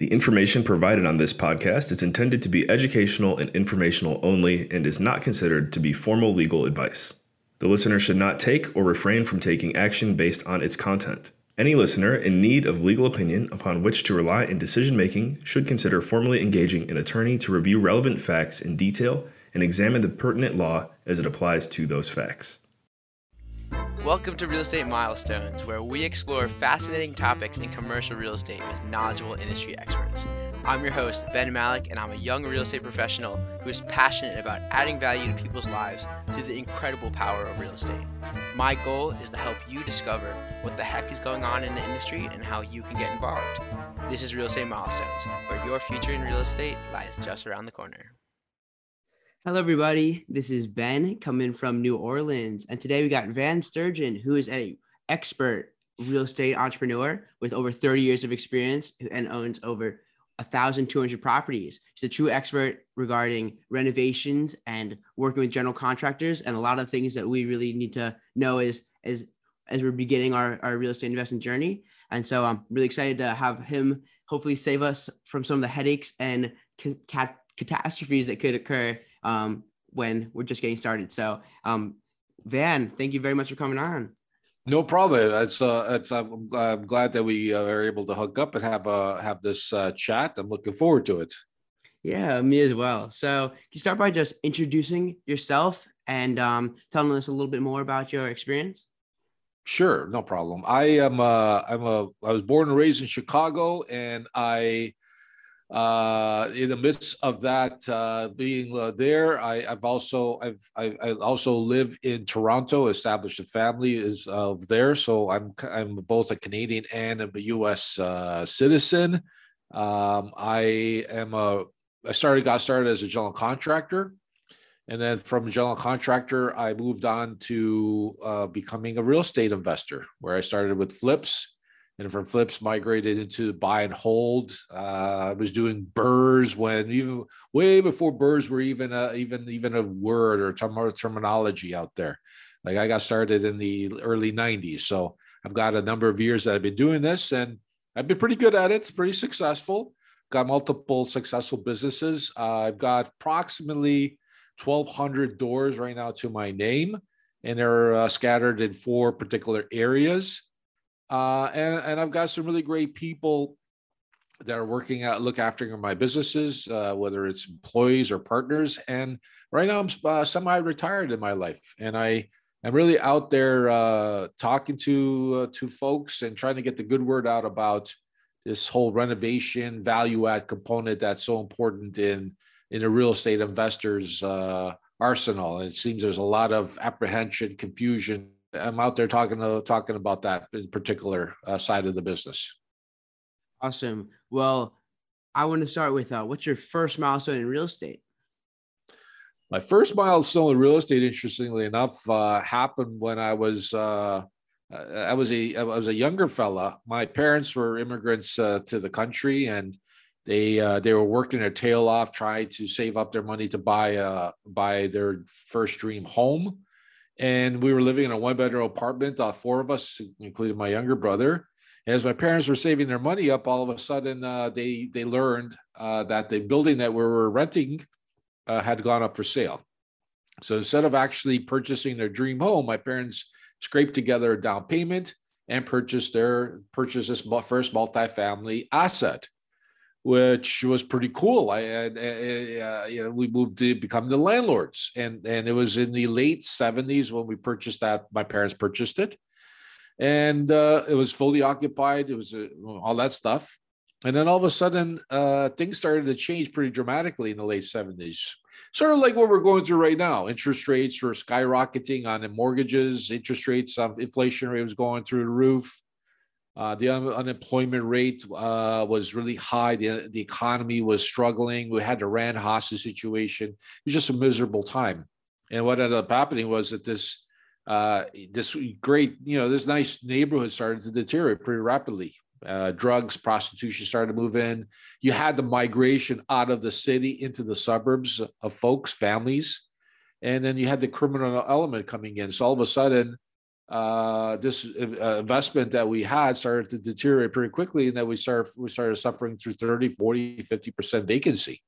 The information provided on this podcast is intended to be educational and informational only and is not considered to be formal legal advice. The listener should not take or refrain from taking action based on its content. Any listener in need of legal opinion upon which to rely in decision making should consider formally engaging an attorney to review relevant facts in detail and examine the pertinent law as it applies to those facts. Welcome to Real Estate Milestones, where we explore fascinating topics in commercial real estate with knowledgeable industry experts. I'm your host, Ben Malech, and I'm a young real estate professional who is passionate about adding value to people's lives through the incredible power of real estate. My goal is to help you discover what the heck is going on in the industry and how you can get involved. This is Real Estate Milestones, where your future in real estate lies just around the corner. Hello, everybody. This is Ben coming from New Orleans, and today we got Van Sturgeon, who is an expert real estate entrepreneur with over 30 years of experience and owns over 1,200 properties. He's a true expert regarding renovations and working with general contractors, and a lot of things that we really need to know is as as we're beginning our, our real estate investment journey. And so I'm really excited to have him hopefully save us from some of the headaches and cat catastrophes that could occur um, when we're just getting started. So, um, Van, thank you very much for coming on. No problem. It's uh, it's I'm, I'm glad that we uh, are able to hook up and have uh have this uh, chat. I'm looking forward to it. Yeah, me as well. So, can you start by just introducing yourself and um, telling us a little bit more about your experience? Sure, no problem. I am uh, I'm a I was born and raised in Chicago, and I uh, in the midst of that uh, being uh, there, I, have also I've I, I, also live in Toronto, established a family is there, so I'm I'm both a Canadian and a U.S. Uh, citizen. Um, I am a I started got started as a general contractor, and then from general contractor I moved on to uh, becoming a real estate investor, where I started with flips and from flips migrated into buy and hold. Uh, I was doing BRRRRs when even way before BRRRRs were even a, even even a word or term, terminology out there. Like I got started in the early '90s, so I've got a number of years that I've been doing this, and I've been pretty good at it. It's pretty successful. Got multiple successful businesses. Uh, I've got approximately 1,200 doors right now to my name, and they're uh, scattered in four particular areas. Uh, and, and I've got some really great people that are working out, look after my businesses, uh, whether it's employees or partners. And right now I'm uh, semi-retired in my life, and I am really out there uh, talking to uh, to folks and trying to get the good word out about this whole renovation value add component that's so important in in a real estate investor's uh, arsenal. And it seems there's a lot of apprehension, confusion I'm out there talking to, talking about that particular uh, side of the business. Awesome. Well, I want to start with uh, what's your first milestone in real estate? My first milestone in real estate, interestingly enough, uh, happened when I was uh, I was a I was a younger fella. My parents were immigrants uh, to the country, and they uh, they were working their tail off trying to save up their money to buy uh, buy their first dream home and we were living in a one bedroom apartment, uh, four of us, including my younger brother. As my parents were saving their money up, all of a sudden uh, they they learned uh, that the building that we were renting uh, had gone up for sale. So instead of actually purchasing their dream home, my parents scraped together a down payment and purchased their purchased this first multifamily asset which was pretty cool. I, uh, you know, we moved to become the landlords, and and it was in the late '70s when we purchased that. My parents purchased it, and uh, it was fully occupied. It was uh, all that stuff, and then all of a sudden, uh, things started to change pretty dramatically in the late '70s. Sort of like what we're going through right now. Interest rates were skyrocketing on the mortgages. Interest rates, of inflation rate was going through the roof uh, the un- unemployment rate uh, was really high. The, the economy was struggling. We had the Iran hostage situation. It was just a miserable time. And what ended up happening was that this uh, this great, you know, this nice neighborhood started to deteriorate pretty rapidly. Uh, drugs, prostitution started to move in. You had the migration out of the city into the suburbs of folks, families, and then you had the criminal element coming in. So all of a sudden, uh, this uh, investment that we had started to deteriorate pretty quickly and that we started we started suffering through 30 40 50% vacancy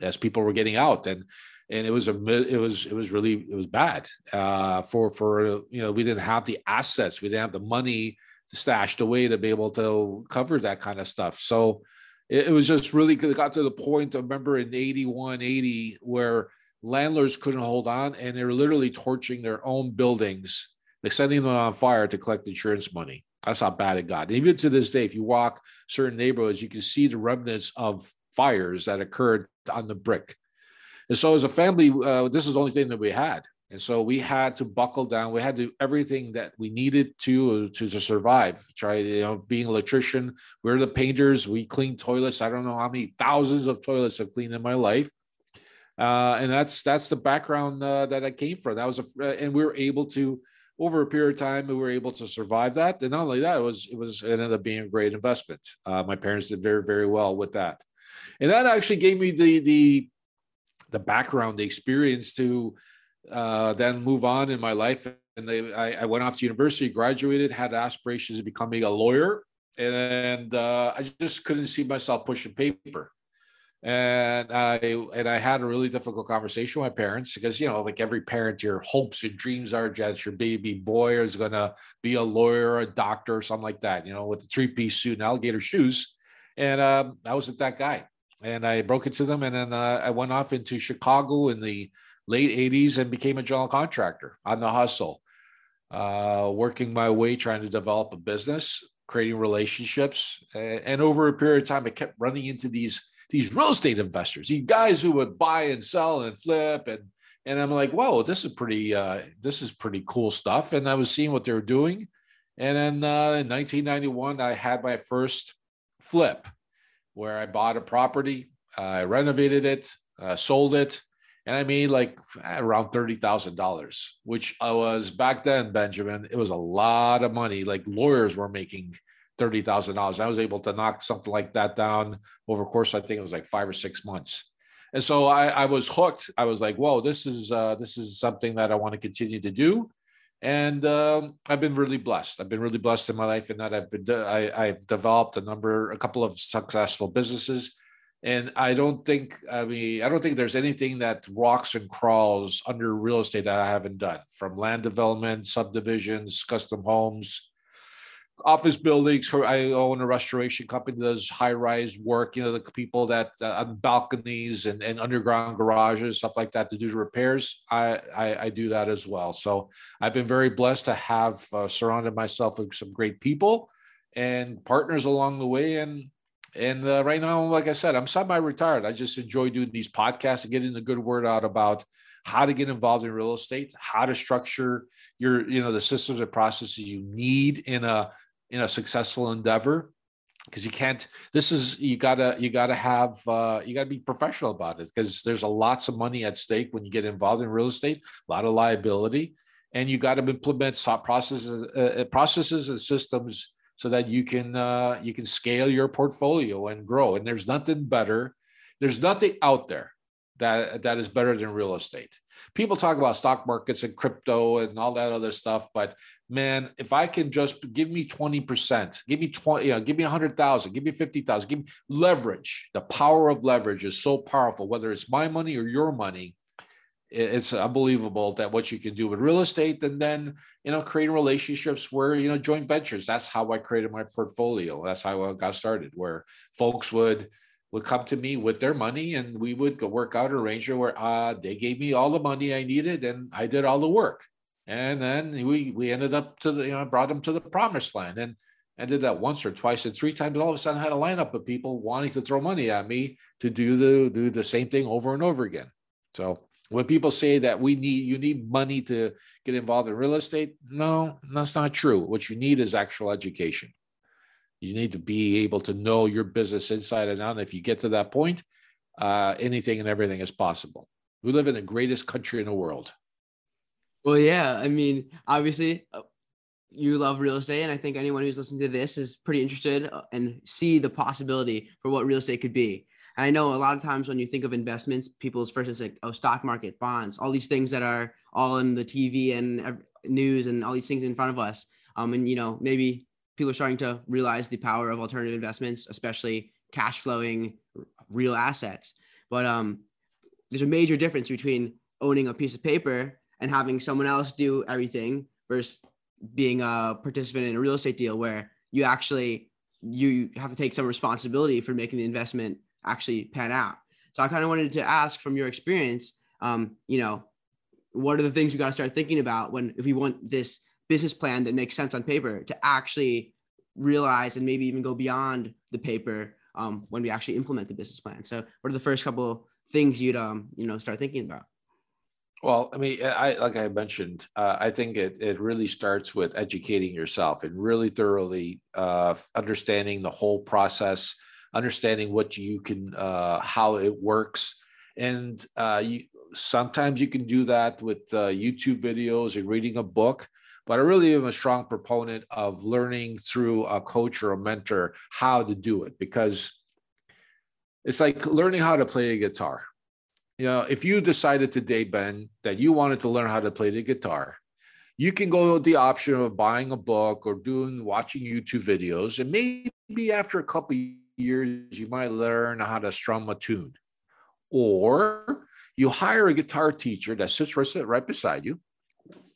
as people were getting out. And and it was a it was it was really it was bad uh, for for you know we didn't have the assets we didn't have the money stashed away to be able to cover that kind of stuff. So it, it was just really it got to the point i remember in 81 80 where landlords couldn't hold on and they were literally torching their own buildings they're setting them on fire to collect insurance money that's how bad it got and even to this day if you walk certain neighborhoods you can see the remnants of fires that occurred on the brick and so as a family, uh, this is the only thing that we had. And so we had to buckle down. We had to do everything that we needed to to, to survive. Try, you know, being an electrician. We're the painters. We clean toilets. I don't know how many thousands of toilets I've cleaned in my life. Uh, and that's that's the background uh, that I came from. That was a, and we were able to over a period of time we were able to survive that. And not only that, it was it was it ended up being a great investment. Uh, my parents did very very well with that, and that actually gave me the the the background, the experience to uh, then move on in my life. And they, I, I, went off to university, graduated, had aspirations of becoming a lawyer, and uh, I just couldn't see myself pushing paper. And I and I had a really difficult conversation with my parents because you know, like every parent, your hopes and dreams are that your baby boy is to be a lawyer, or a doctor, or something like that. You know, with a three-piece suit and alligator shoes. And um, I wasn't that guy and I broke it to them. And then uh, I went off into Chicago in the late 80s and became a general contractor on the hustle, uh, working my way, trying to develop a business, creating relationships. And, and over a period of time, I kept running into these these real estate investors, these guys who would buy and sell and flip and and I'm like, whoa, this is pretty, uh, this is pretty cool stuff. And I was seeing what they were doing. And then uh, in 1991, I had my first flip where I bought a property, uh, I renovated it, uh, sold it, and I made like around thirty thousand dollars, which I was back then, Benjamin. It was a lot of money. Like lawyers were making thirty thousand dollars. I was able to knock something like that down over course. I think it was like five or six months. And so I, I was hooked. I was like, "Whoa, this is uh, this is something that I want to continue to do." and um, I've been really blessed. I've been really blessed in my life in that I've been I, have developed a number, a couple of successful businesses, and I don't think I mean I don't think there's anything that walks and crawls under real estate that I haven't done, from land development, subdivisions, custom homes, office buildings. I own a restoration company that does high rise work. You know, the people that uh, on balconies and, and underground garages, stuff like that to do repairs. I, I, I do that as well. So I've been very blessed to have uh, surrounded myself with some great people and partners along the way. And and uh, right now, like I said, I'm semi-retired. I just enjoy doing these podcasts and getting the good word out about how to get involved in real estate, how to structure your, you know, the systems and processes you need in a in a successful endeavor because you can't this is you gotta you gotta have uh, you gotta be professional about it because there's a lots of money at stake when you get involved in real estate a lot of liability and you got to implement processes uh, uh, processes and systems so that you can uh, you can scale your portfolio and grow and there's nothing better there's nothing out there that that is better than real estate. People talk about stock markets and crypto and all that other stuff, but man, if I can just give me 20%, give me 20, you know, give me 100,000, give me 50,000, give me leverage. The power of leverage is so powerful, whether it's my money or your money. It's unbelievable that what you can do with real estate and then, you know, creating relationships where, you know, joint ventures. That's how I created my portfolio. That's how I got started, where folks would, would come to me with their money and we would go work out an arrangement where uh, they gave me all the money I needed and I did all the work. And then we we ended up to the, you know, brought them to the promised land. And I did that once or twice and three times. And all of a sudden I had a lineup of people wanting to throw money at me to do the do the same thing over and over again. So when people say that we need you need money to get involved in real estate, no, that's not true. What you need is actual education. You need to be able to know your business inside and out. And if you get to that point, uh, anything and everything is possible. We live in the greatest country in the world. Well, yeah. I mean, obviously, uh, you love real estate, and I think anyone who's listening to this is pretty interested uh, and see the possibility for what real estate could be. And I know a lot of times when you think of investments, people's first it's like, oh, stock market, bonds, all these things that are all in the TV and news and all these things in front of us. Um, and you know, maybe people are starting to realize the power of alternative investments, especially cash flowing real assets. But um, there's a major difference between owning a piece of paper and having someone else do everything versus being a participant in a real estate deal where you actually you have to take some responsibility for making the investment actually pan out. So I kind of wanted to ask from your experience, um, you know, what are the things we got to start thinking about when if we want this business plan that makes sense on paper to actually realize and maybe even go beyond the paper um, when we actually implement the business plan. So what are the first couple things you'd um, you know start thinking about? Well, I mean, I like I mentioned, uh, I think it it really starts with educating yourself and really thoroughly uh, understanding the whole process, understanding what you can, uh, how it works, and uh, you, sometimes you can do that with uh, YouTube videos or reading a book. But I really am a strong proponent of learning through a coach or a mentor how to do it because it's like learning how to play a guitar you know, if you decided today, Ben, that you wanted to learn how to play the guitar, you can go with the option of buying a book or doing watching YouTube videos, and maybe after a couple years, you might learn how to strum a tune. Or you hire a guitar teacher that sits right beside you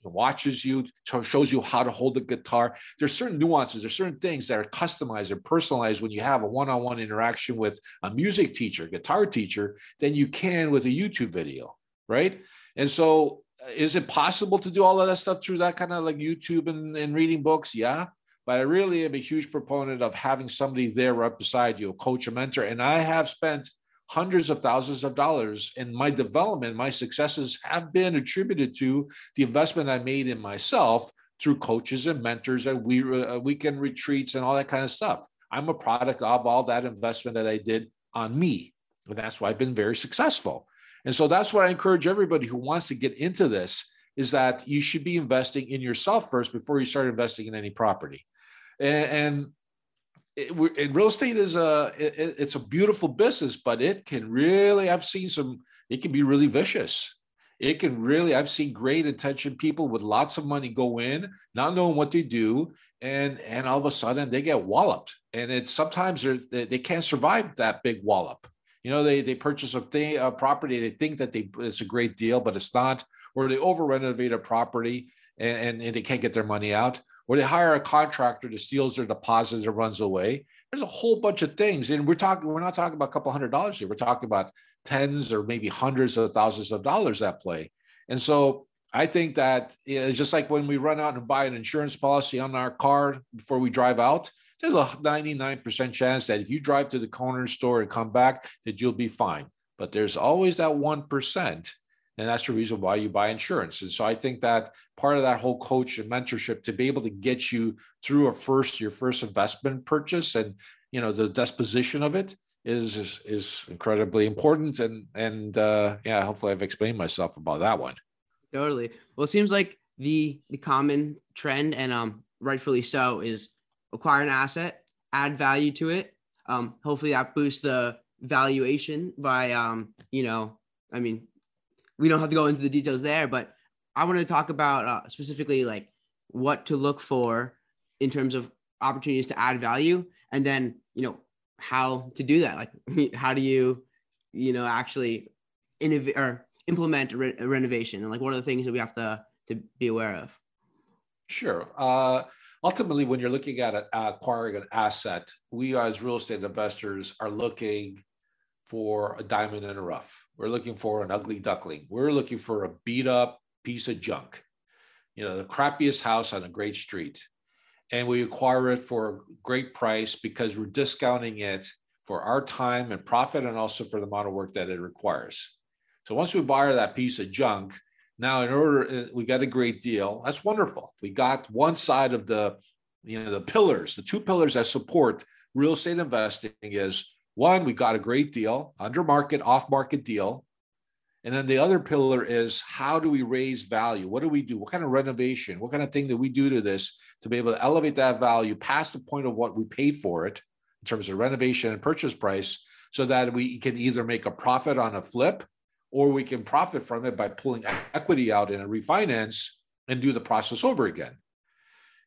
watches you, shows you how to hold the guitar. There's certain nuances, there's certain things that are customized and personalized when you have a one-on-one interaction with a music teacher, guitar teacher, than you can with a YouTube video, right? And so uh, is it possible to do all of that stuff through that kind of like YouTube and, and reading books? Yeah. But I really am a huge proponent of having somebody there right beside you, a coach, a mentor. And I have spent hundreds of thousands of dollars. And my development, my successes have been attributed to the investment I made in myself through coaches and mentors and we, uh, weekend retreats and all that kind of stuff. I'm a product of all that investment that I did on me. And that's why I've been very successful. And so that's what I encourage everybody who wants to get into this is that you should be investing in yourself first before you start investing in any property. And, and it, real estate is a it, it's a beautiful business, but it can really I've seen some it can be really vicious. It can really I've seen great intention people with lots of money go in, not knowing what they do, and and all of a sudden they get walloped, and it's sometimes they they can't survive that big wallop. You know, they they purchase a thing a property, they think that they it's a great deal, but it's not, or they over renovate a property and, and, and they can't get their money out or they hire a contractor to steals their deposits and runs away. There's a whole bunch of things. And we're talking, we're not talking about a couple hundred dollars here. We're talking about tens or maybe hundreds of thousands of dollars at play. And so I think that it's just like when we run out and buy an insurance policy on our car before we drive out, there's a 99% chance that if you drive to the corner store and come back, that you'll be fine. But there's always that 1% and that's the reason why you buy insurance. And so I think that part of that whole coach and mentorship to be able to get you through a first your first investment purchase and you know the disposition of it is is, is incredibly important. And and uh, yeah, hopefully I've explained myself about that one. Totally. Well, it seems like the the common trend and um rightfully so is acquire an asset, add value to it. Um, hopefully that boosts the valuation by um you know I mean we don't have to go into the details there, but I want to talk about uh, specifically like what to look for in terms of opportunities to add value, and then you know how to do that. Like, how do you, you know, actually innovate or implement a, re- a renovation, and like what are the things that we have to to be aware of? Sure. Uh, ultimately, when you're looking at acquiring an asset, we as real estate investors are looking for a diamond in a rough. We're looking for an ugly duckling. We're looking for a beat up piece of junk, you know, the crappiest house on a great street. And we acquire it for a great price because we're discounting it for our time and profit and also for the amount of work that it requires. So once we buy that piece of junk, now in order uh, we got a great deal. That's wonderful. We got one side of the you know the pillars, the two pillars that support real estate investing is one, we got a great deal, under market, off market deal. And then the other pillar is how do we raise value? What do we do? What kind of renovation? What kind of thing do we do to this to be able to elevate that value past the point of what we paid for it in terms of renovation and purchase price so that we can either make a profit on a flip or we can profit from it by pulling equity out in a refinance and do the process over again.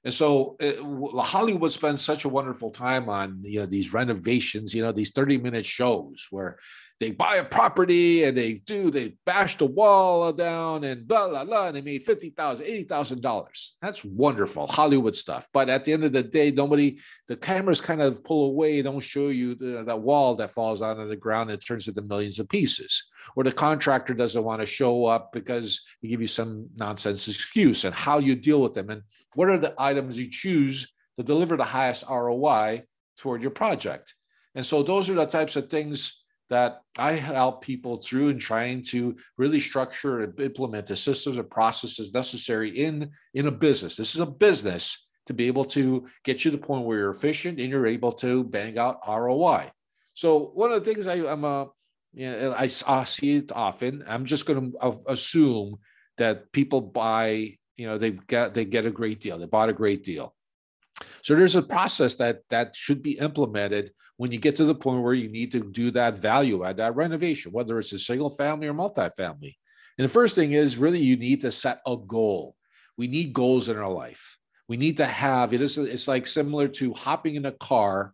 And so uh, Hollywood spends such a wonderful time on you know these renovations, you know these 30 minute shows where they buy a property and they do they bash the wall down and blah blah blah and they made fifty thousand, eighty thousand dollars. That's wonderful Hollywood stuff. But at the end of the day, nobody the cameras kind of pull away, don't show you the, that wall that falls onto the ground and turns into millions of pieces. Or the contractor doesn't want to show up because they give you some nonsense excuse and how you deal with them and what are the items you choose to deliver the highest ROI toward your project. And so those are the types of things that I help people through in trying to really structure and implement the systems and processes necessary in, in a business. This is a business to be able to get you to the point where you're efficient and you're able to bang out ROI. So one of the things I, am a, you know, I, I see it often. I'm just going to assume that people buy, you know, they get they get a great deal. They bought a great deal. So there's a process that that should be implemented when you get to the point where you need to do that value add, that renovation, whether it's a single family or multifamily. And the first thing is really you need to set a goal. We need goals in our life. We need to have it is it's like similar to hopping in a car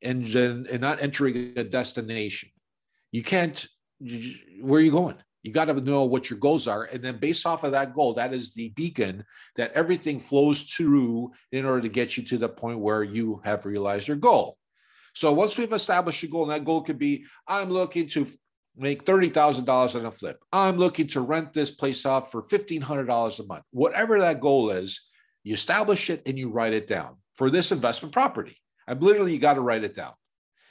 and and not entering a destination. You can't where are you going? You got to know what your goals are. And then based off of that goal, that is the beacon that everything flows through in order to get you to the point where you have realized your goal. So once we've established a goal, and that goal could be I'm looking to make $30,000 on a flip. I'm looking to rent this place out for $1,500 a month. Whatever that goal is, you establish it and you write it down for this investment property. I'm literally, you got to write it down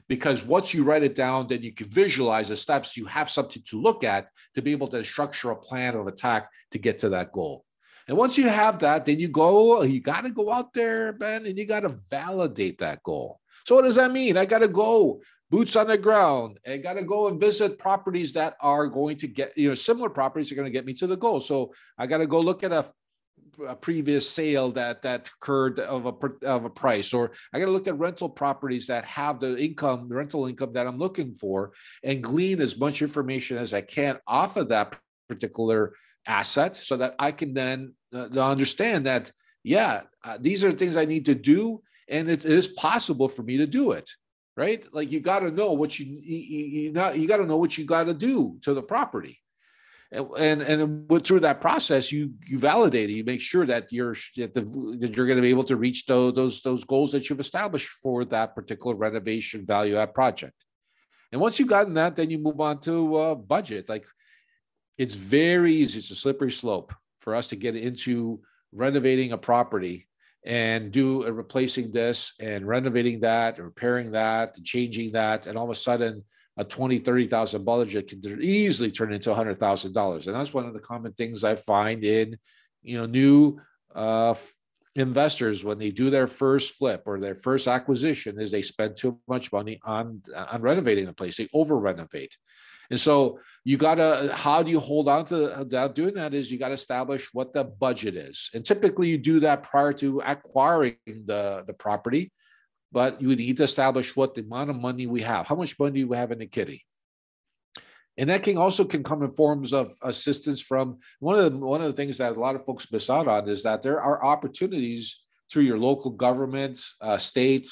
because once you write it down, then you can visualize the steps. You have something to look at to be able to structure a plan of attack to get to that goal. And once you have that, then you go, you got to go out there, Ben, and you got to validate that goal. So what does that mean? I got to go boots on the ground. I got to go and visit properties that are going to get, you know, similar properties are going to get me to the goal. So I got to go look at a, a, previous sale that that occurred of a of a price, or I got to look at rental properties that have the income, the rental income that I'm looking for, and glean as much information as I can off of that particular asset, so that I can then uh, understand that yeah, uh, these are things I need to do and it is possible for me to do it right? Like you got to know what you you, you, you got to know what you got to do to the property and and through that process you you validate it. You make sure that you're that, the, that you're going to be able to reach those, those those goals that you've established for that particular renovation value add project. And once you've gotten that then you move on to uh, budget. Like it's very easy. It's a slippery slope for us to get into renovating a property and do replacing this and renovating that, repairing that, changing that, and all of a sudden a 20, 30,000 budget can easily turn into $100,000. And that's one of the common things I find in, you know, new uh, investors when they do their first flip or their first acquisition is they spend too much money on, on renovating the place. They over renovate. And so you got to, how do you hold on to that? Doing that is you got to establish what the budget is. And typically you do that prior to acquiring the, the property, but you need to establish what the amount of money we have. How much money do we have in the kitty? And that can also can come in forms of assistance from one of the one of the things that a lot of folks miss out on is that there are opportunities through your local government, uh, state,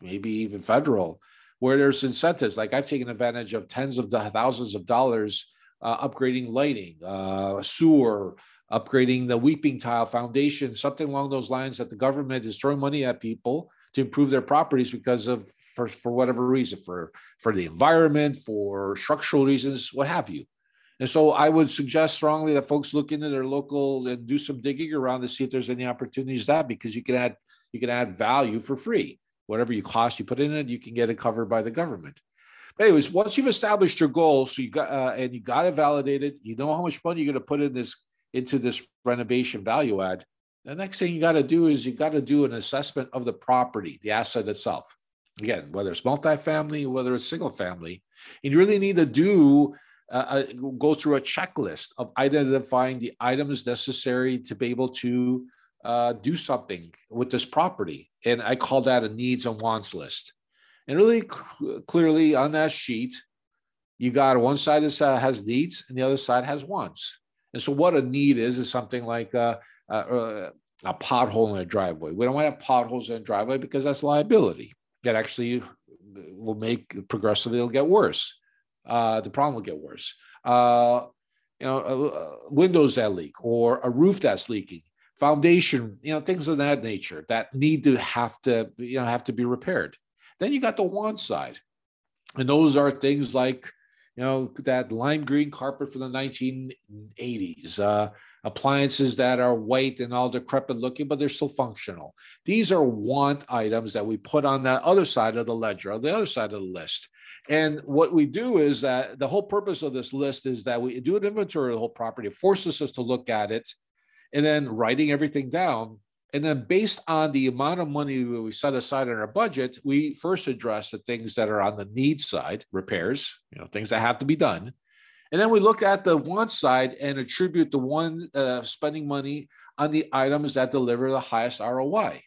maybe even federal, where there's incentives. Like I've taken advantage of tens of thousands of dollars uh, upgrading lighting, uh, sewer, upgrading the Weeping Tile Foundation, something along those lines that the government is throwing money at people to improve their properties because of for, for whatever reason, for for the environment, for structural reasons, what have you. And so I would suggest strongly that folks look into their local and do some digging around to see if there's any opportunities that because you can add you can add value for free whatever you cost you put in it, you can get it covered by the government. But anyways, once you've established your goal, so you got uh, and you got it validated, you know how much money you're going to put in this into this renovation value add. The next thing you got to do is you got to do an assessment of the property, the asset itself. Again, whether it's multifamily, whether it's single family, and you really need to do uh, uh go through a checklist of identifying the items necessary to be able to uh, do something with this property. And I call that a needs and wants list. And really c- clearly on that sheet, you got one side is, uh, has needs and the other side has wants. And so what a need is is something like uh, uh, uh, a pothole in a driveway. We don't want to have potholes in a driveway because that's liability. That actually will make progressively it'll get worse. Uh, the problem will get worse. Uh, you know, windows that leak or a roof that's leaking, foundation, you know, things of that nature that need to have to, you know, have to be repaired. Then you got the want side, and those are things like, you know, that lime green carpet from the 1980s, uh, appliances that are white and all decrepit looking, but they're still functional. These are want items that we put on that other side of the ledger, on the other side of the list. And what we do is that the whole purpose of this list is that we do an inventory of the whole property, forces us to look at it, and then writing everything down. And then based on the amount of money that we set aside in our budget, we first address the things that are on the need side, repairs, you know, things that have to be done. And then we look at the want side and attribute the one uh, spending money on the items that deliver the highest ROI.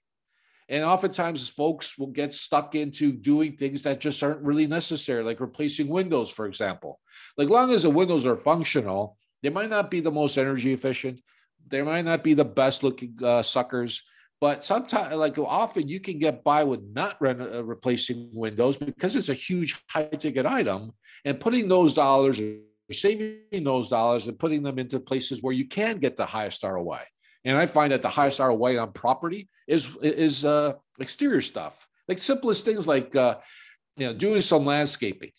And oftentimes, folks will get stuck into doing things that just aren't really necessary, like replacing windows, for example. Like, long as the windows are functional, they might not be the most energy efficient, they might not be the best looking uh, suckers, but sometimes, like often, you can get by with not uh, replacing windows because it's a huge high ticket item. And putting those dollars saving those dollars and putting them into places where you can get the highest ROI. And I find that the highest ROI on property is is uh, exterior stuff, like simplest things like uh, you know doing some landscaping,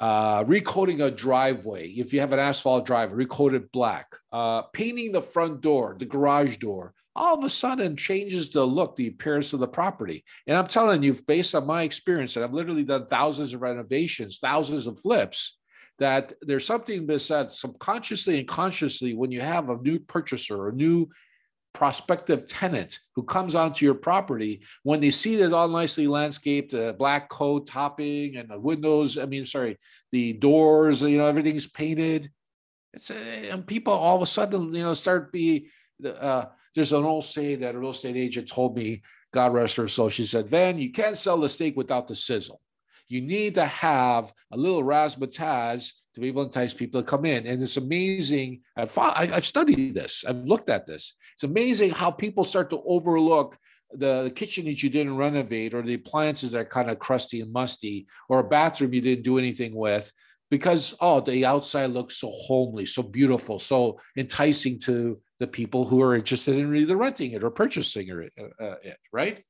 uh, recoating a driveway. If you have an asphalt driveway, recoat it black, uh, painting the front door, the garage door. All of a sudden changes the look, the appearance of the property. And I'm telling you, based on my experience, and I've literally done thousands of renovations, thousands of flips, that there's something that subconsciously and consciously when you have a new purchaser, a new prospective tenant who comes onto your property when they see that all nicely landscaped uh, black coat topping and the windows i mean sorry the doors you know everything's painted it's uh, and people all of a sudden you know start be uh, there's an old saying that a real estate agent told me god rest her soul she said van you can't sell the steak without the sizzle you need to have a little razzmatazz to be able to entice people to come in. And it's amazing. I've, I've studied this, I've looked at this. It's amazing how people start to overlook the, the kitchen that you didn't renovate or the appliances that are kind of crusty and musty or a bathroom you didn't do anything with because oh the outside looks so homely so beautiful so enticing to the people who are interested in either renting it or purchasing it, uh, uh it right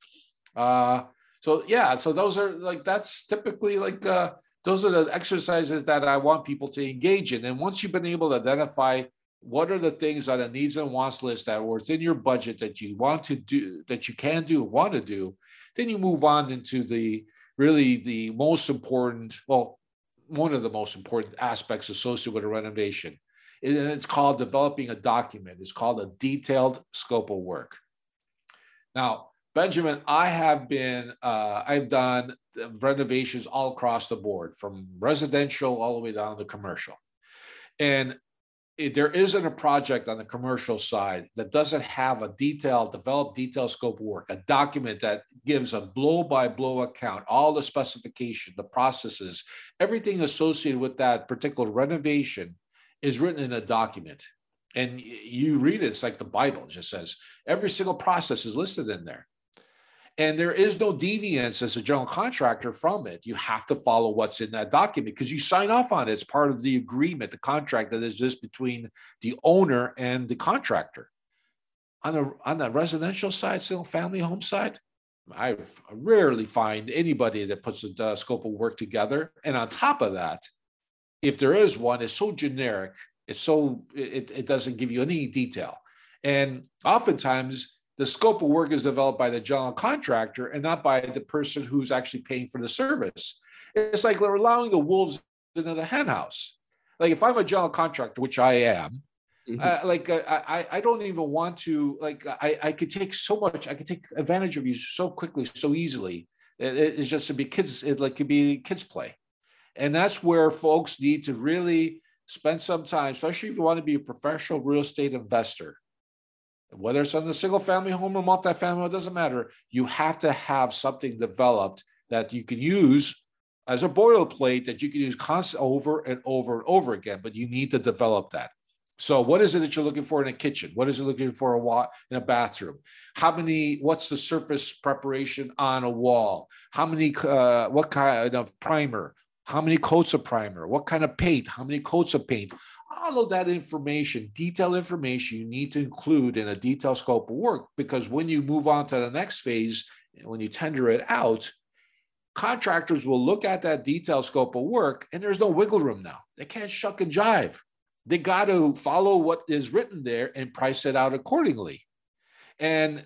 uh, so yeah so those are like that's typically like uh, those are the exercises that I want people to engage in. And once you've been able to identify what are the things on a needs and wants list that were within your budget that you want to do, that you can do, want to do, then you move on into the really the most important, well, one of the most important aspects associated with a renovation. And it's called developing a document. It's called a detailed scope of work. Now, Benjamin, I have been, uh, I've done renovations all across the board, from residential all the way down to commercial. And it, there isn't a project on the commercial side that doesn't have a detailed, developed detailed scope work, a document that gives a blow by blow account, all the specification, the processes, everything associated with that particular renovation is written in a document. And you read it, it's like the Bible. It just says every single process is listed in there. And there is no deviance as a general contractor from it. You have to follow what's in that document because you sign off on it. It's part of the agreement, the contract that exists between the owner and the contractor. On the on the residential side, single family home side, I rarely find anybody that puts a uh, scope of work together. And on top of that, if there is one, it's so generic. It's so it, it doesn't give you any detail. And oftentimes the scope of work is developed by the general contractor and not by the person who's actually paying for the service. It's like we're allowing the wolves into the henhouse. Like if I'm a general contractor, which I am, mm-hmm. uh, like uh, I, I don't even want to like I, I could take so much I could take advantage of you so quickly so easily. It, it's just to be kids it like could be kids play, and that's where folks need to really spend some time, especially if you want to be a professional real estate investor whether it's on the single family home or multifamily, it doesn't matter. You have to have something developed that you can use as a boilerplate that you can use constant over and over and over again, but you need to develop that. So, what is it that you're looking for in a kitchen? What is it looking for a in a bathroom? How many? What's the surface preparation on a wall? How many? Uh, what kind of primer? How many coats of primer? What kind of paint? How many coats of paint? All of that information, detailed information, you need to include in a detailed scope of work because when you move on to the next phase, when you tender it out, contractors will look at that detailed scope of work and there's no wiggle room now. They can't shuck and jive. They got to follow what is written there and price it out accordingly. And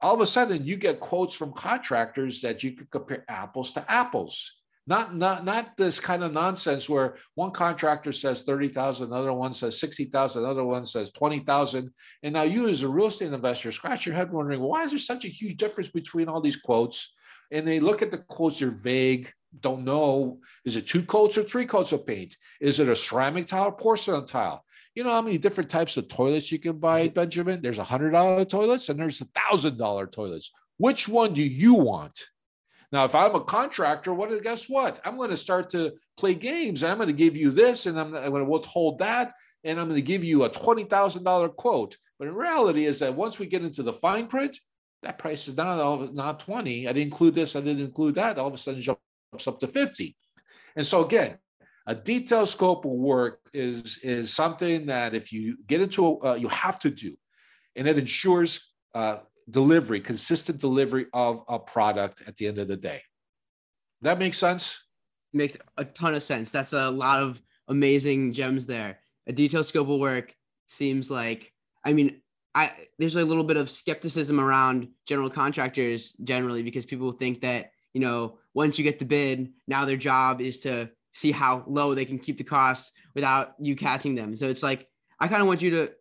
all of a sudden, you get quotes from contractors that you could compare apples to apples. Not, not, not this kind of nonsense where one contractor says 30,000, another one says 60,000, another one says 20,000. And now you as a real estate investor scratch your head wondering, why is there such a huge difference between all these quotes? And they look at the quotes, they're vague, don't know. Is it two coats or three coats of paint? Is it a ceramic tile or porcelain tile? You know how many different types of toilets you can buy, mm-hmm. Benjamin? There's a $100 toilets and there's a $1,000 toilets. Which one do you want? Now, if I'm a contractor, what guess what? I'm going to start to play games. I'm going to give you this, and I'm, I'm going to withhold that, and I'm going to give you a twenty thousand dollar quote. But in reality, is that once we get into the fine print, that price is not not twenty. I didn't include this. I didn't include that. All of a sudden, jumps up to fifty. And so again, a detailed scope of work is is something that if you get into, uh, you have to do, and it ensures uh, delivery, consistent delivery of a product at the end of the day. That makes sense? Makes a ton of sense. That's a lot of amazing gems there. A detailed scope of work seems like, I mean, I there's a little bit of skepticism around general contractors generally because people think that, you know, once you get the bid, now their job is to see how low they can keep the costs without you catching them. So it's like I kind of want you to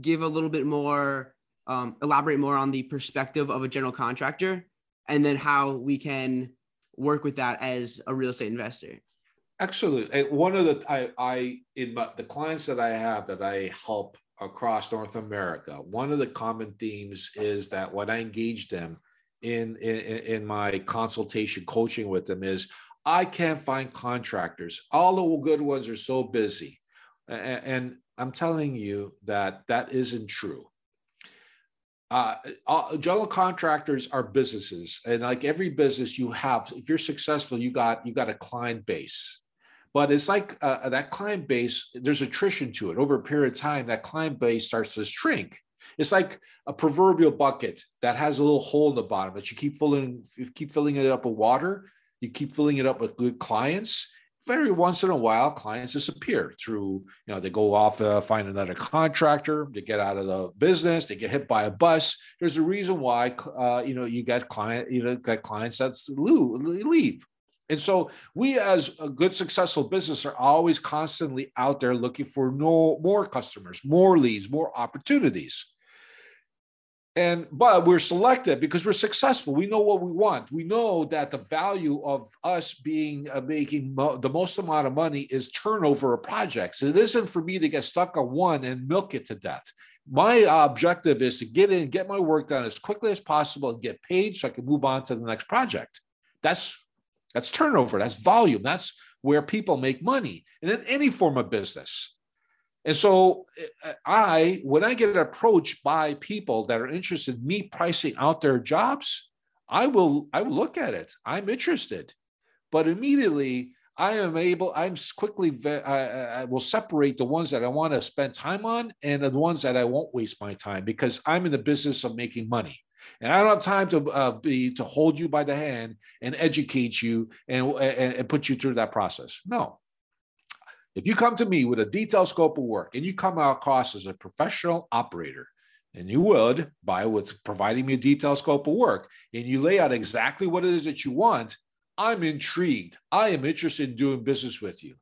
give a little bit more um, elaborate more on the perspective of a general contractor and then how we can work with that as a real estate investor? Absolutely and one of the i, I in my, the clients that i have that i help across north america one of the common themes is that when i engage them in, in in my consultation coaching with them is i can't find contractors. All the good ones are so busy. And i'm telling you that that isn't true uh, general contractors are businesses and like every business you have if you're successful you got you got a client base. But it's like uh, that client base there's attrition to it. Over a period of time that client base starts to shrink. It's like a proverbial bucket that has a little hole in the bottom that you keep filling you keep filling it up with water you keep filling it up with good clients very once in a while clients disappear through you know they go off uh, find another contractor they get out of the business they get hit by a bus. There's a reason why uh, you know you get client you know get clients that leave. And so we as a good successful business are always constantly out there looking for no more customers more leads more opportunities and but we're selective because we're successful. We know what we want. We know that the value of us being uh, making mo- the most amount of money is turnover of projects. It isn't for me to get stuck on one and milk it to death. My objective is to get in get my work done as quickly as possible and get paid so i can move on to the next project. That's that's turnover. That's volume. That's where people make money and in any form of business and so uh, I, when I get approached by people that are interested in me pricing out their jobs, I will, I will look at it. I'm interested, but immediately I am able, I'm quickly, I, I will separate the ones that I want to spend time on and the ones that I won't waste my time because I'm in the business of making money. And I don't have time to uh, be to hold you by the hand and educate you and, and, and put you through that process. No, if you come to me with a detailed scope of work and you come out across as a professional operator, and you would by with providing me a detailed scope of work, and you lay out exactly what it is that you want, I'm intrigued. I am interested in doing business with you.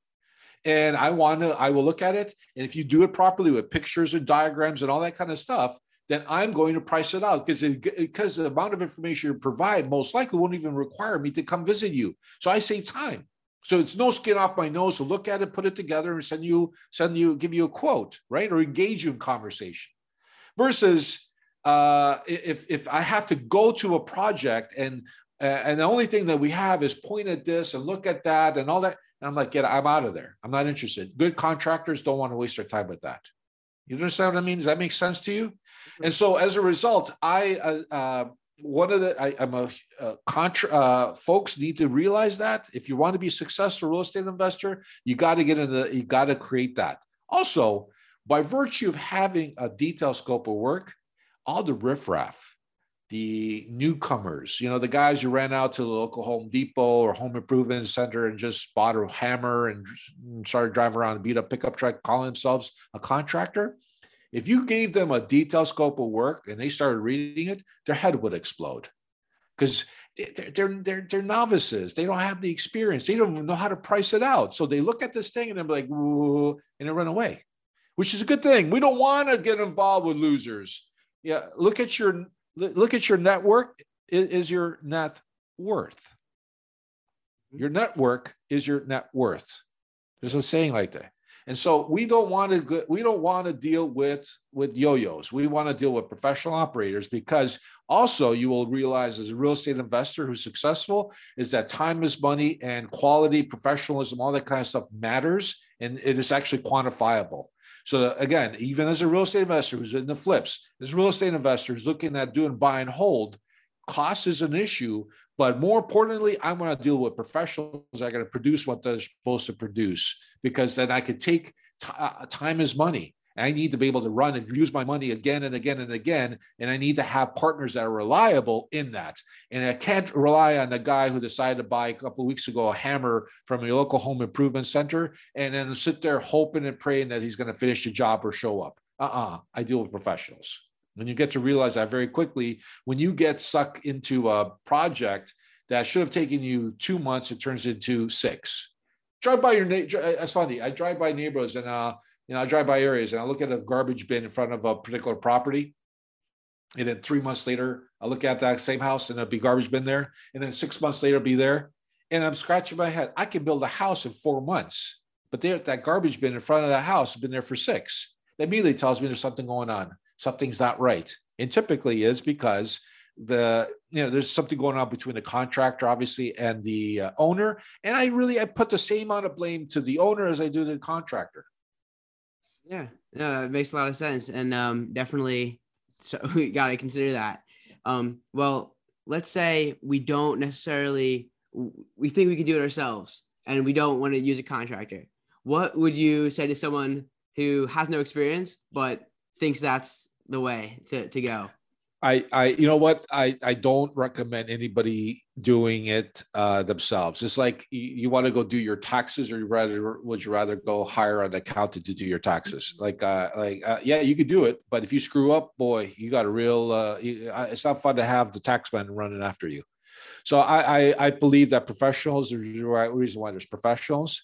And I want to, I will look at it. And if you do it properly with pictures and diagrams and all that kind of stuff, then I'm going to price it out because because the amount of information you provide most likely won't even require me to come visit you. So I save time. So it's no skin off my nose to look at it, put it together, and send you, send you, give you a quote, right? Or engage you in conversation. Versus uh, if if I have to go to a project and uh, and the only thing that we have is point at this and look at that and all that, and I'm like, get, I'm out of there. I'm not interested. Good contractors don't want to waste their time with that. You understand what I mean? Does that make sense to you? And so as a result, I uh, uh, one of the I, am a, a contra. Uh, folks need to realize that if you want to be a successful real estate investor, you got to get in the. You got to create that. Also, by virtue of having a detailed scope of work, all the riffraff, the newcomers, you know, the guys who ran out to the local Home Depot or home improvement center and just bought a hammer and started driving around beat up pickup truck, calling themselves a contractor if you gave them a detailed scope of work and they started reading it, their head would explode because they're, they're, they're, they're, novices. They don't have the experience. They don't know how to price it out. So they look at this thing and they're like, and they run away, which is a good thing. We don't want to get involved with losers. Yeah. Look at your, look at your network is your net worth. Mm-hmm. Your network is your net worth. There's a saying like that. And so we don't want to we don't want to deal with with yo-yos. We want to deal with professional operators because also you will realize as a real estate investor who's successful is that time is money and quality, professionalism, all that kind of stuff matters and it is actually quantifiable. So again, even as a real estate investor who's in the flips, as real estate investors looking at doing buy and hold, cost is an issue, but more importantly, I want to deal with professionals that are going to produce what they're supposed to produce because then I could take t- uh, time is money. I need to be able to run and use my money again and again and again. And I need to have partners that are reliable in that. And I can't rely on the guy who decided to buy a couple weeks ago a hammer from a local home improvement center and then sit there hoping and praying that he's going to finish the job or show up. Uh uh-uh. uh I deal with professionals. And you get to realize that very quickly when you get sucked into a project that should have taken you two months, it turns into six. Drive by your neighbor. That's funny. I drive by neighborhoods and uh, you know, I drive by areas and I look at a garbage bin in front of a particular property. And then three months later, I look at that same house and there'll be garbage bin there. And then six months later, be there. And I'm scratching my head. I can build a house in four months, but there, that garbage bin in front of that house has been there for six. That immediately tells me there's something going on something's not right. And typically is because the you know there's something going on between the contractor obviously and the uh, owner. And i really i put the same amount of blame to the owner as i do the contractor. Yeah. No it makes a lot of sense. And um definitely so we got to consider that. Um well let's say we don't necessarily we think we can do it ourselves and we don't want to use a contractor. What would you say to someone who has no experience but thinks that's the way to, to go. I, I, you know what? I, I don't recommend anybody doing it uh, themselves. It's like you, you want to go do your taxes, or you rather would you rather go hire an accountant to do your taxes? Like, uh, like, uh, yeah, you could do it, but if you screw up, boy, you got a real. Uh, it's not fun to have the taxman running after you. So I, I, I believe that professionals. There's the right reason why there's professionals.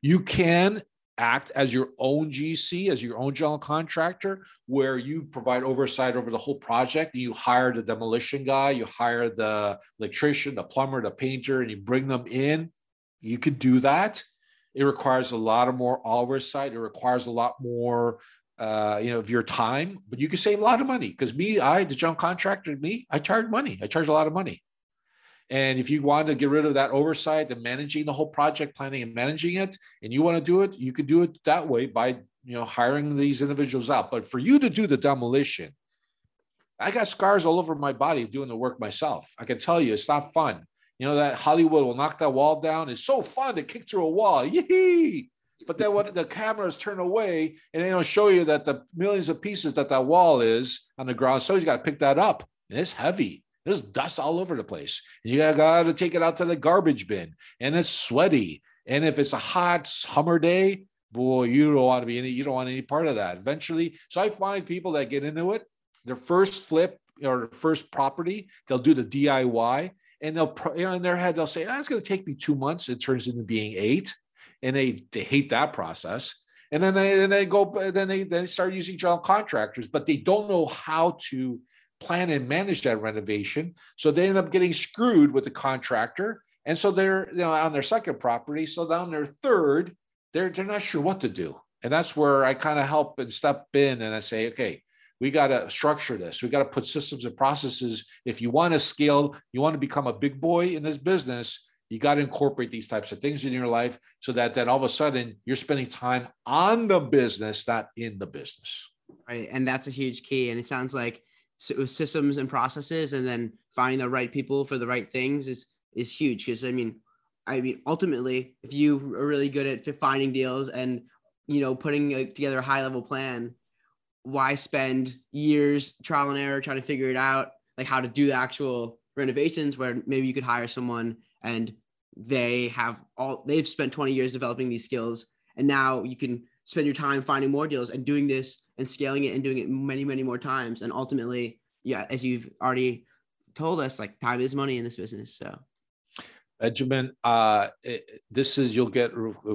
You can act as your own GC, as your own general contractor, where you provide oversight over the whole project. You hire the demolition guy, you hire the electrician, the plumber, the painter, and you bring them in. You could do that. It requires a lot of more oversight. It requires a lot more, uh, you know, of your time, but you can save a lot of money. Because me, I, the general contractor, me, I charge money. I charge a lot of money. And if you want to get rid of that oversight and managing the whole project, planning and managing it, and you want to do it, you could do it that way by you know hiring these individuals out. But for you to do the demolition, I got scars all over my body doing the work myself. I can tell you, it's not fun. You know that Hollywood will knock that wall down. It's so fun to kick through a wall. Yee! But then when the cameras turn away and they don't show you that the millions of pieces that that wall is on the ground, somebody's got to pick that up. And it's heavy. There's dust all over the place. You got to take it out to the garbage bin, and it's sweaty. And if it's a hot summer day, boy, you don't want to be any. You don't want any part of that. Eventually, so I find people that get into it, their first flip or first property, they'll do the DIY, and they'll you know in their head they'll say, oh, "It's going to take me two months." It turns into being eight, and they they hate that process. And then they then they go then they they start using general contractors, but they don't know how to plan and manage that renovation. So they end up getting screwed with the contractor. And so they're you know on their second property. So on their third, they're they're not sure what to do. And that's where I kind of help and step in and I say, okay, we got to structure this. We got to put systems and processes. If you want to scale, you want to become a big boy in this business, you got to incorporate these types of things in your life so that then all of a sudden you're spending time on the business, not in the business. Right. And that's a huge key. And it sounds like Uh, systems and processes and then finding the right people for the right things is is huge because i mean i mean ultimately if you are really good at finding deals and you know putting a, together a high level plan why spend years trial and error trying to figure it out like how to do the actual renovations where maybe you could hire someone and they have all they've spent 20 years developing these skills and now you can spend your time finding more deals and doing this and scaling it and doing it many many more times. And ultimately yeah as you've already told us like time is money in this business so. Benjamin uh it, this is you'll get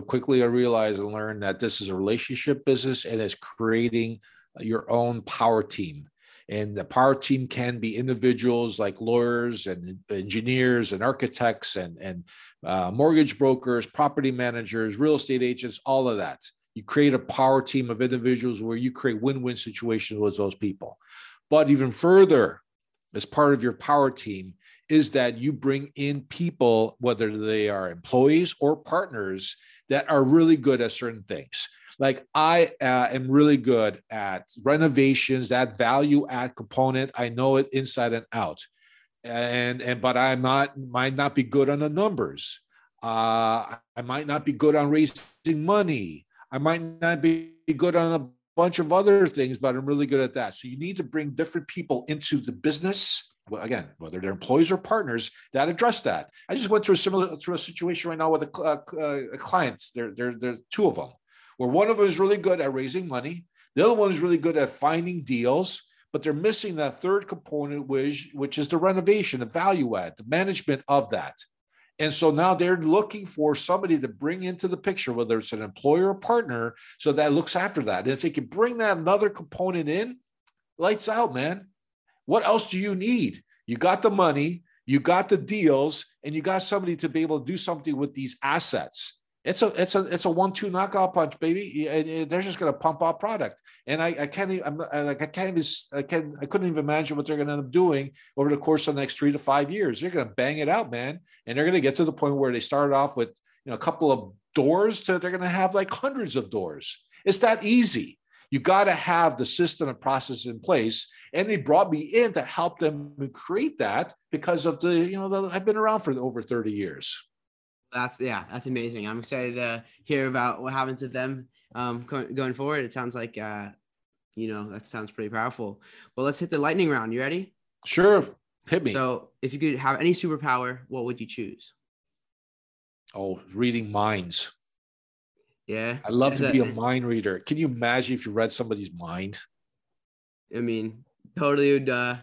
quickly I realize and learn that this is a relationship business and it's creating your own power team. And the power team can be individuals like lawyers and engineers and architects and and uh, mortgage brokers property managers real estate agents all of that you create a power team of individuals where you create win-win situations with those people. But even further as part of your power team is that you bring in people whether they are employees or partners that are really good at certain things. Like i uh, am really good at renovations that value add component. I know it inside and out. And and but i'm not might not be good on the numbers. Uh, i might not be good on raising money I might not be good on a bunch of other things, but I'm really good at that. So you need to bring different people into the business. Well, again, whether they're employees or partners, that address that. I just went through a similar through a situation right now with a, a, a uh, uh, client. There, there, there's two of them, where one of them is really good at raising money. The other one is really good at finding deals, but they're missing that third component, which which is the renovation, the value add, the management of that. And so now they're looking for somebody to bring into the picture, whether it's an employer or partner, so that looks after that. And if they can bring that another component in, lights out, man. What else do you need? You got the money, you got the deals, and you got somebody to be able to do something with these assets. It's a it's a it's a one-two knockout punch, baby. And they're just going to pump out product. And I, I can't even I'm like I can't even I can I couldn't even imagine what they're going to end up doing over the course of the next three to five years. They're going to bang it out, man. And they're going to get to the point where they started off with you know a couple of doors to they're going to have like hundreds of doors. It's that easy. You got to have the system and process in place. And they brought me in to help them create that because of the you know the, I've been around for over 30 years. That's yeah, that's amazing. I'm excited to hear about what happens with them um, going forward. It sounds like uh, you know that sounds pretty powerful. Well, let's hit the lightning round. You ready? Sure, hit me. So, if you could have any superpower, what would you choose? Oh, reading minds. Yeah, I love to be a mind reader. Can you imagine if you read somebody's mind? I mean, totally would uh,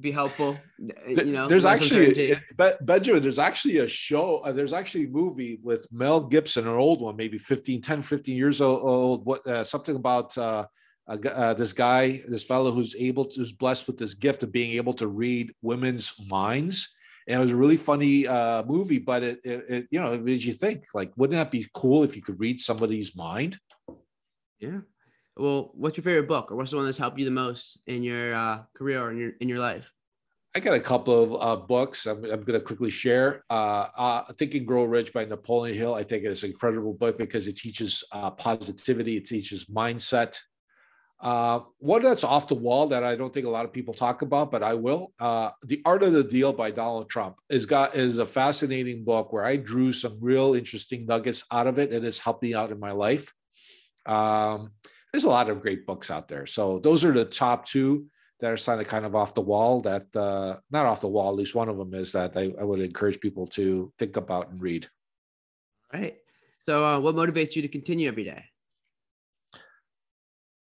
be helpful. You know, there's actually Benjamin. There's actually a show. Uh, there's actually a movie with Mel Gibson, an old one, maybe 15, 10, 15 years old. What uh, something about uh, uh, this guy, this fellow who's able to, who's blessed with this gift of being able to read women's minds. And it was a really funny uh, movie, but it, it, it, you know, it made you think like, wouldn't that be cool if you could read somebody's mind? Yeah. Well, what's your favorite book, or what's the one that's helped you the most in your uh, career or in your in your life? I got a couple of uh, books. I'm, I'm going to quickly share. Uh, uh, Think and Grow Rich by Napoleon Hill. I think it's an incredible book because it teaches uh, positivity. It teaches mindset. Uh, one that's off the wall that I don't think a lot of people talk about, but I will. Uh, the Art of the Deal by Donald Trump is got is a fascinating book where I drew some real interesting nuggets out of it, and it's helped me out in my life. Um, there's a lot of great books out there. So those are the top two that are kind of kind of off the wall. That uh, not off the wall. At least one of them is that I, I would encourage people to think about and read. All right. So, uh, what motivates you to continue every day?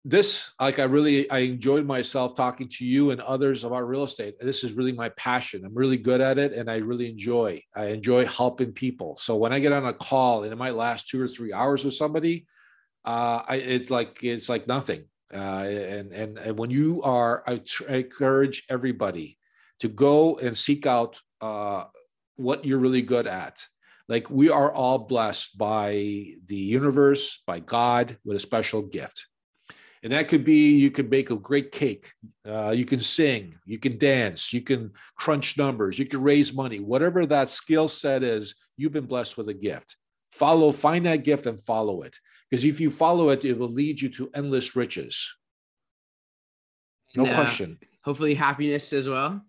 This, like, I really, I enjoyed myself talking to you and others about real estate. This is really my passion. I'm really good at it, and I really enjoy. I enjoy helping people. So when I get on a call and it might last two or three hours with somebody, uh, I, it's like it's like nothing. Uh, and, and and when you are, I, tr- I encourage everybody to go and seek out uh, what you're really good at. Like we are all blessed by the universe, by God, with a special gift. And that could be you can bake a great cake, uh, you can sing, you can dance, you can crunch numbers, you can raise money, whatever that skill set is, you've been blessed with a gift follow find that gift and follow it because if you follow it it will lead you to endless riches no question. Hopefully, happiness as well.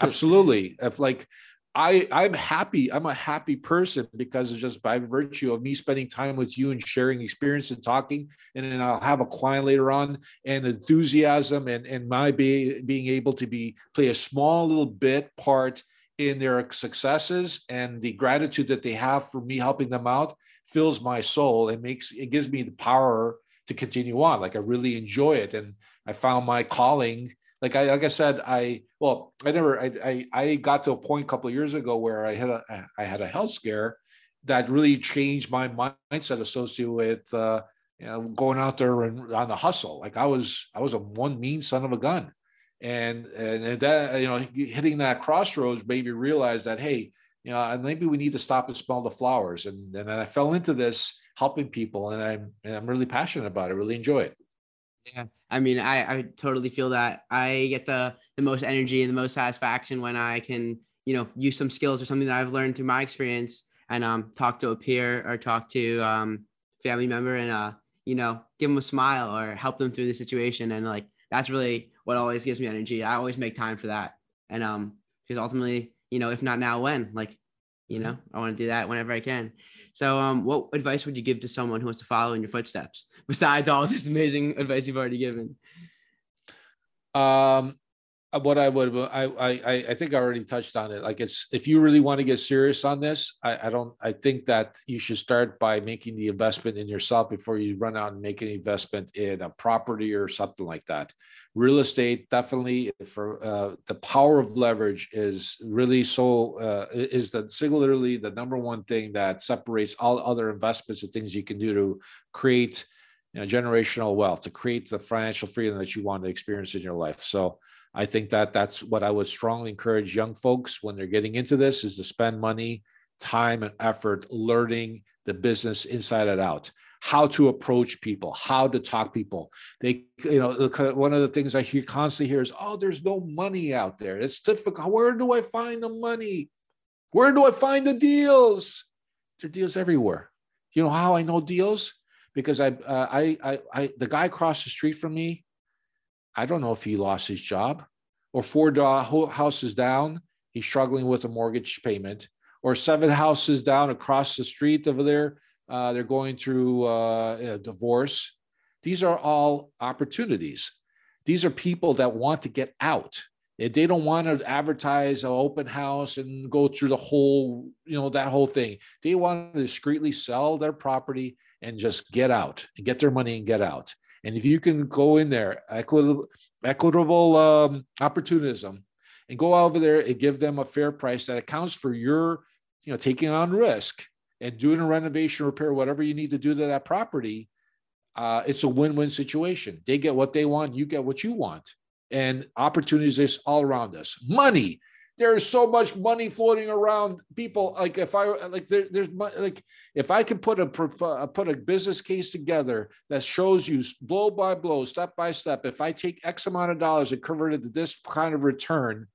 Absolutely. If like I I'm happy. I'm a happy person because it's just by virtue of me spending time with you and sharing experience and talking. And then I'll have a client later on and enthusiasm and and my be, being able to be play a small little bit part in their successes and the gratitude that they have for me helping them out fills my soul and makes it gives me the power to continue on. Like I really enjoy it, and I found my calling like I like I said, I well, I never I I, I got to a point a couple years ago where I had a I had a health scare that really changed my mindset associated with uh, you know, going out there and on the hustle. Like I was I was a one mean son of a gun, and and that you know hitting that crossroads made me realize that hey you know maybe we need to stop and smell the flowers, and and then I fell into this helping people, and I'm and I'm really passionate about it. Really enjoy it. Yeah. I mean, I, I totally feel that I get the the most energy and the most satisfaction when I can, you know, use some skills or something that I've learned through my experience and um talk to a peer or talk to um family member and uh you know give them a smile or help them through the situation and like that's really what always gives me energy. I always make time for that. And um because ultimately you know if not now when? Like you know i want to do that whenever i can. So um what advice would you give to someone who wants to follow in your footsteps besides all this amazing advice you've already given? Um what I would I I I think I already touched on it. Like it's if you really want to get serious on this, I, I don't I think that you should start by making the investment in yourself before you run out and make an investment in a property or something like that. Real estate definitely for uh, the power of leverage is really so uh, is the singularly the number one thing that separates all other investments and things you can do to create you know, generational wealth to create the financial freedom that you want to experience in your life. So I think that that's what I would strongly encourage young folks when they're getting into this is to spend money, time, and effort learning the business inside and out. How to approach people, how to talk people. They, you know, one of the things I hear constantly hear is, "Oh, there's no money out there. It's difficult. Where do I find the money? Where do I find the deals? There are deals everywhere. You know how I know deals? Because I, uh, I, I, I, the guy across the street from me, I don't know if he lost his job or four houses down, he's struggling with a mortgage payment, or seven houses down across the street over there, uh, they're going through uh, a divorce. These are all opportunities. These are people that want to get out. They don't want to advertise an open house and go through the whole, you know, that whole thing. They want to discreetly sell their property and just get out and get their money and get out. And if you can go in there, equitable, um, opportunism, and go over there and give them a fair price that accounts for your, you know, taking on risk and doing a renovation, repair, whatever you need to do to that property, uh, it's a win-win situation. They get what they want, you get what you want, and opportunities all around us. Money there is so much money floating around. People like if i like there, there's like if i can put a uh, put a business case together that shows you blow by blow step by step if i take x amount of dollars and convert it to this kind of return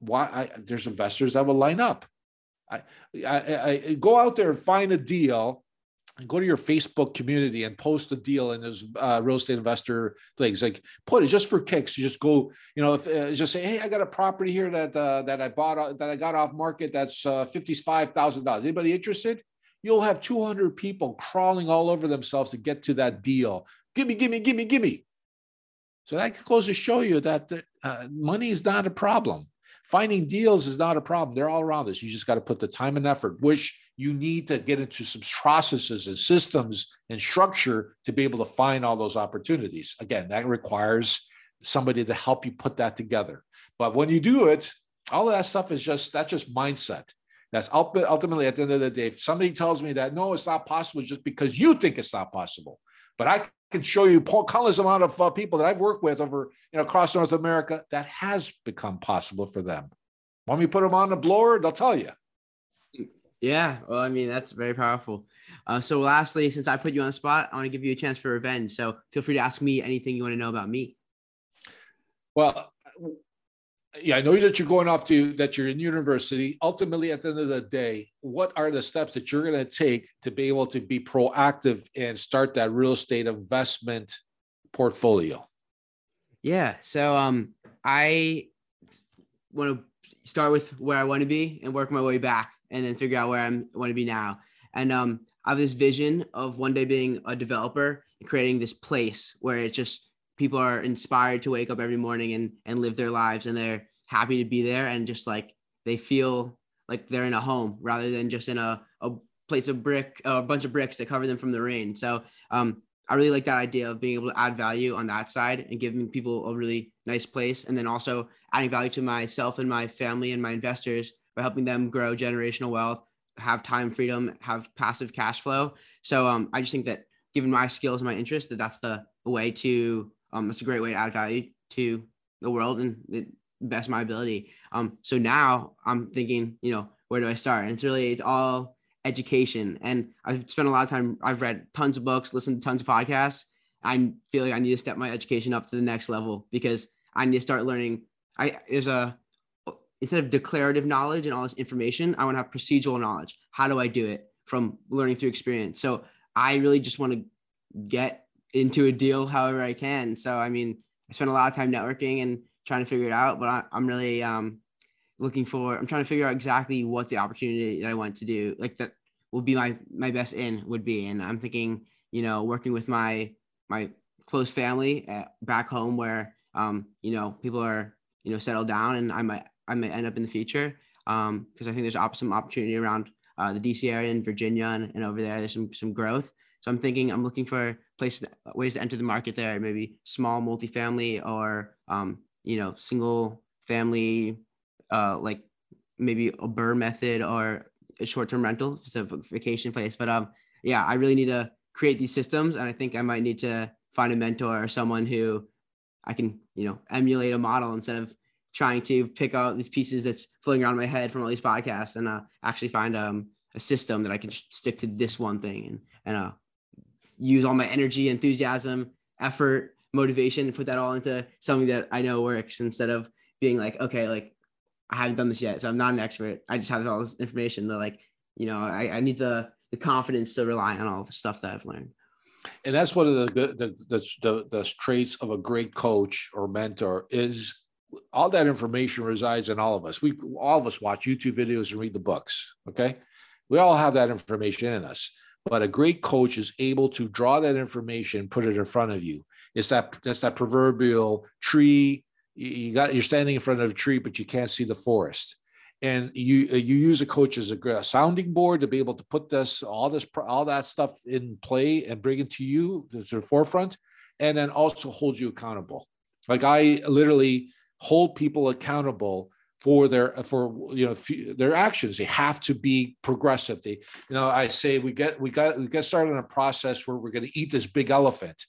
why I, there's investors that will line up. I, I, I go out there and find a deal go to your Facebook community and post a deal in those uh, real estate investor things. Like put it just for kicks. You just go, you know, if uh, just say, hey, I got a property here that uh, that I bought uh, that I got off market that's uh, fifty five thousand dollars. Anybody interested? You'll have two hundred people crawling all over themselves to get to that deal. Give me, give me, give me, give me. So that goes to show you that uh, money is not a problem. Finding deals is not a problem. They're all around us. You just got to put the time and effort, which you need to get into some processes and systems and structure to be able to find all those opportunities. Again, that requires somebody to help you put that together. But when you do it, all of that stuff is just that's just mindset. That's ultimately at the end of the day. If somebody tells me that no, it's not possible, just because you think it's not possible. But I can show you countless amount of uh, people that I've worked with over you know across North America that has become possible for them. When we put them on the blower, they'll tell you. Yeah, well, I mean that's very powerful. Uh, so, lastly, since I put you on the spot, I want to give you a chance for revenge. So, feel free to ask me anything you want to know about me. Well, yeah, I know that you're going off to that you're in university. Ultimately, at the end of the day, what are the steps that you're going to take to be able to be proactive and start that real estate investment portfolio? Yeah. So um, I want to start with where I want to be and work my way back, and then figure out where I'm want to be now. And um, I have this vision of one day being a developer creating this place where it just people are inspired to wake up every morning and and live their lives, and they're happy to be there, and just like they feel like they're in a home rather than just in a, a place of brick, a bunch of bricks that cover them from the rain. So um, I really like that idea of being able to add value on that side and giving people a really nice place. And then also adding value to myself and my family and my investors by helping them grow generational wealth, have time freedom, have passive cash flow. So um, I just think that given my skills and my interest, that that's the way to, um, it's a great way to add value to the world and the best my ability. Um, so now I'm thinking, you know, where do I start? And it's really, it's all education. And I've spent a lot of time, I've read tons of books, listened to tons of podcasts. I feel like I need to step my education up to the next level because I need to start learning. I there's a instead of declarative knowledge and all this information, I want to have procedural knowledge. How do I do it from learning through experience? So I really just want to get into a deal however I can. So I mean, I spend a lot of time networking and trying to figure it out, but I, am really um, looking for i'm trying to figure out exactly what the opportunity that i want to do like that will be my my best in would be and i'm thinking you know working with my my close family at, back home where um you know people are you know settled down and i might i may end up in the future um because i think there's some opportunity around uh, the dc area in virginia and, and over there there's some some growth so i'm thinking i'm looking for places ways to enter the market there maybe small multifamily or um you know single family uh, like maybe a BRRRR method or a short-term rental, it's a vacation place. But um, yeah, I really need to create these systems, and I think I might need to find a mentor or someone who I can, you know, emulate a model instead of trying to pick out these pieces that's floating around my head from all these podcasts, and uh, actually find um a system that I can stick to this one thing and and uh use all my energy, enthusiasm, effort, motivation, and put that all into something that I know works instead of being like, okay, like I haven't done this yet, so I'm not an expert. I just have all this information that like, you know, I, I need the the confidence to rely on all the stuff that I've learned. And that's one of the the, the the the traits of a great coach or mentor is all that information resides in all of us. We all of us watch YouTube videos and read the books. Okay, we all have that information in us. But a great coach is able to draw that information, put it in front of you. It's that that's that proverbial tree you got you're standing in front of a tree but you can't see the forest and you you use a coach as a sounding board to be able to put this all this all that stuff in play and bring it to you to the forefront and then also hold you accountable like i literally hold people accountable for their for you know their actions they have to be progressive they you know i say we get we got we get started on a process where we're going to eat this big elephant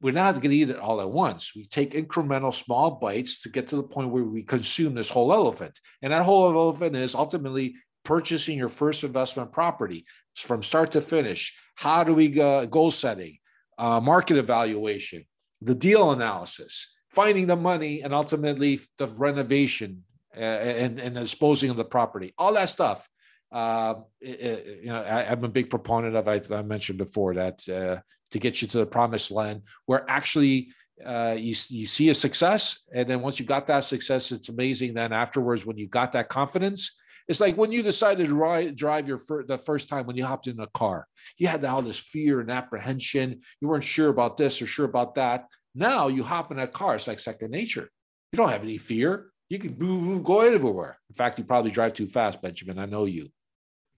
we're not going to eat it all at once. We take incremental small bites to get to the point where we consume this whole elephant. And that whole elephant is ultimately purchasing your first investment property from start to finish. How do we go goal setting, uh, market evaluation, the deal analysis, finding the money, and ultimately the renovation uh, and, and disposing of the property, all that stuff. Uh, it, you know, I, am a big proponent of. I, I mentioned before that uh, to get you to the promised land, where actually uh, you you see a success, and then once you got that success, it's amazing. Then afterwards, when you got that confidence, it's like when you decided to ride, drive your fir- the first time when you hopped in a car, you had all this fear and apprehension. You weren't sure about this or sure about that. Now you hop in a car; it's like second nature. You don't have any fear. You can go everywhere. In fact, you probably drive too fast, Benjamin. I know you.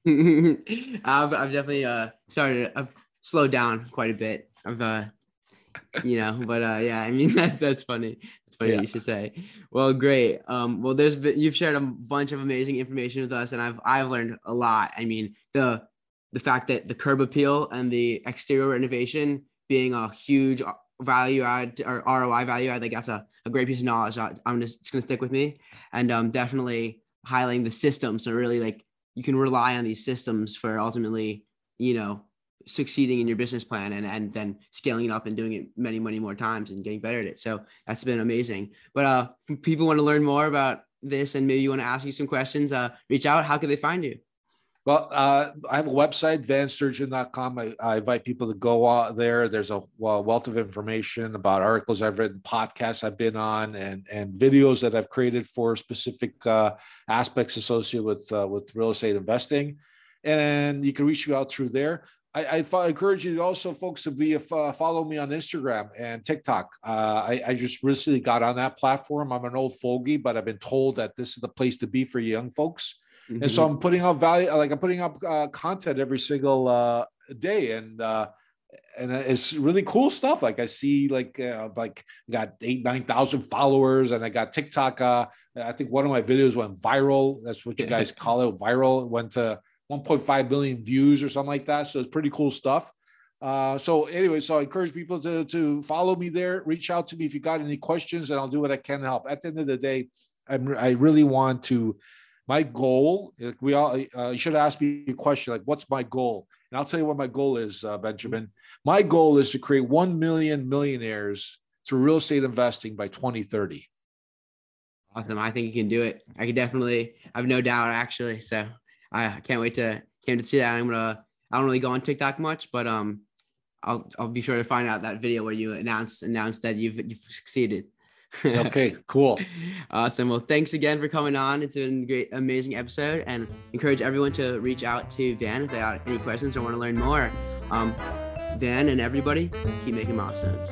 I've, I've definitely uh started I've slowed down quite a bit. I've uh you know, but uh yeah, I mean that, that's funny. That's funny yeah. you should say. Well, great. Um well there's you've shared a bunch of amazing information with us and I've I've learned a lot. I mean, the the fact that the curb appeal and the exterior renovation being a huge value add or ROI value add, like that's a, a great piece of knowledge. I'm just, just gonna stick with me and um definitely highlighting the system. So really like you can rely on these systems for ultimately, you know, succeeding in your business plan and, and then scaling it up and doing it many, many more times and getting better at it. So that's been amazing. But uh people want to learn more about this and maybe you want to ask you some questions, uh reach out. How can they find you? Well, uh, I have a website, vansturgeon.com. I, I invite people to go out there. There's a wealth of information about articles I've written, podcasts I've been on, and, and videos that I've created for specific uh, aspects associated with, uh, with real estate investing. And you can reach me out through there. I, I, encourage you also, folks, to be follow me on Instagram and TikTok. Uh, I, I, just recently got on that platform. I'm an old fogey, but I've been told that this is the place to be for young folks. Mm-hmm. And so I'm putting up value, like I'm putting up uh, content every single uh, day, and uh, and it's really cool stuff. Like I see, like uh, like I got eight nine thousand followers, and I got TikTok. Uh, I think one of my videos went viral. That's what you guys call it, viral. It went to 1.5 million views or something like that. So it's pretty cool stuff. Uh, so anyway, so I encourage people to to follow me there. Reach out to me if you got any questions, and I'll do what I can to help. At the end of the day, I'm, I really want to my goal we all uh, you should ask me a question like what's my goal? And i'll tell you what my goal is uh, benjamin. My goal is to create 1 million millionaires through real estate investing by 2030 awesome. I think you can do it. I can definitely i have no doubt actually. So i can't wait to can't see that. I'm gonna i don't really go on tiktok much but um i'll i'll be sure to find out that video where you announced announced that you've you've succeeded okay, cool. Awesome. Well, thanks again for coming on. It's been a great, amazing episode, and encourage everyone to reach out to Van if they have any questions or want to learn more. Um, Van and everybody, keep making milestones.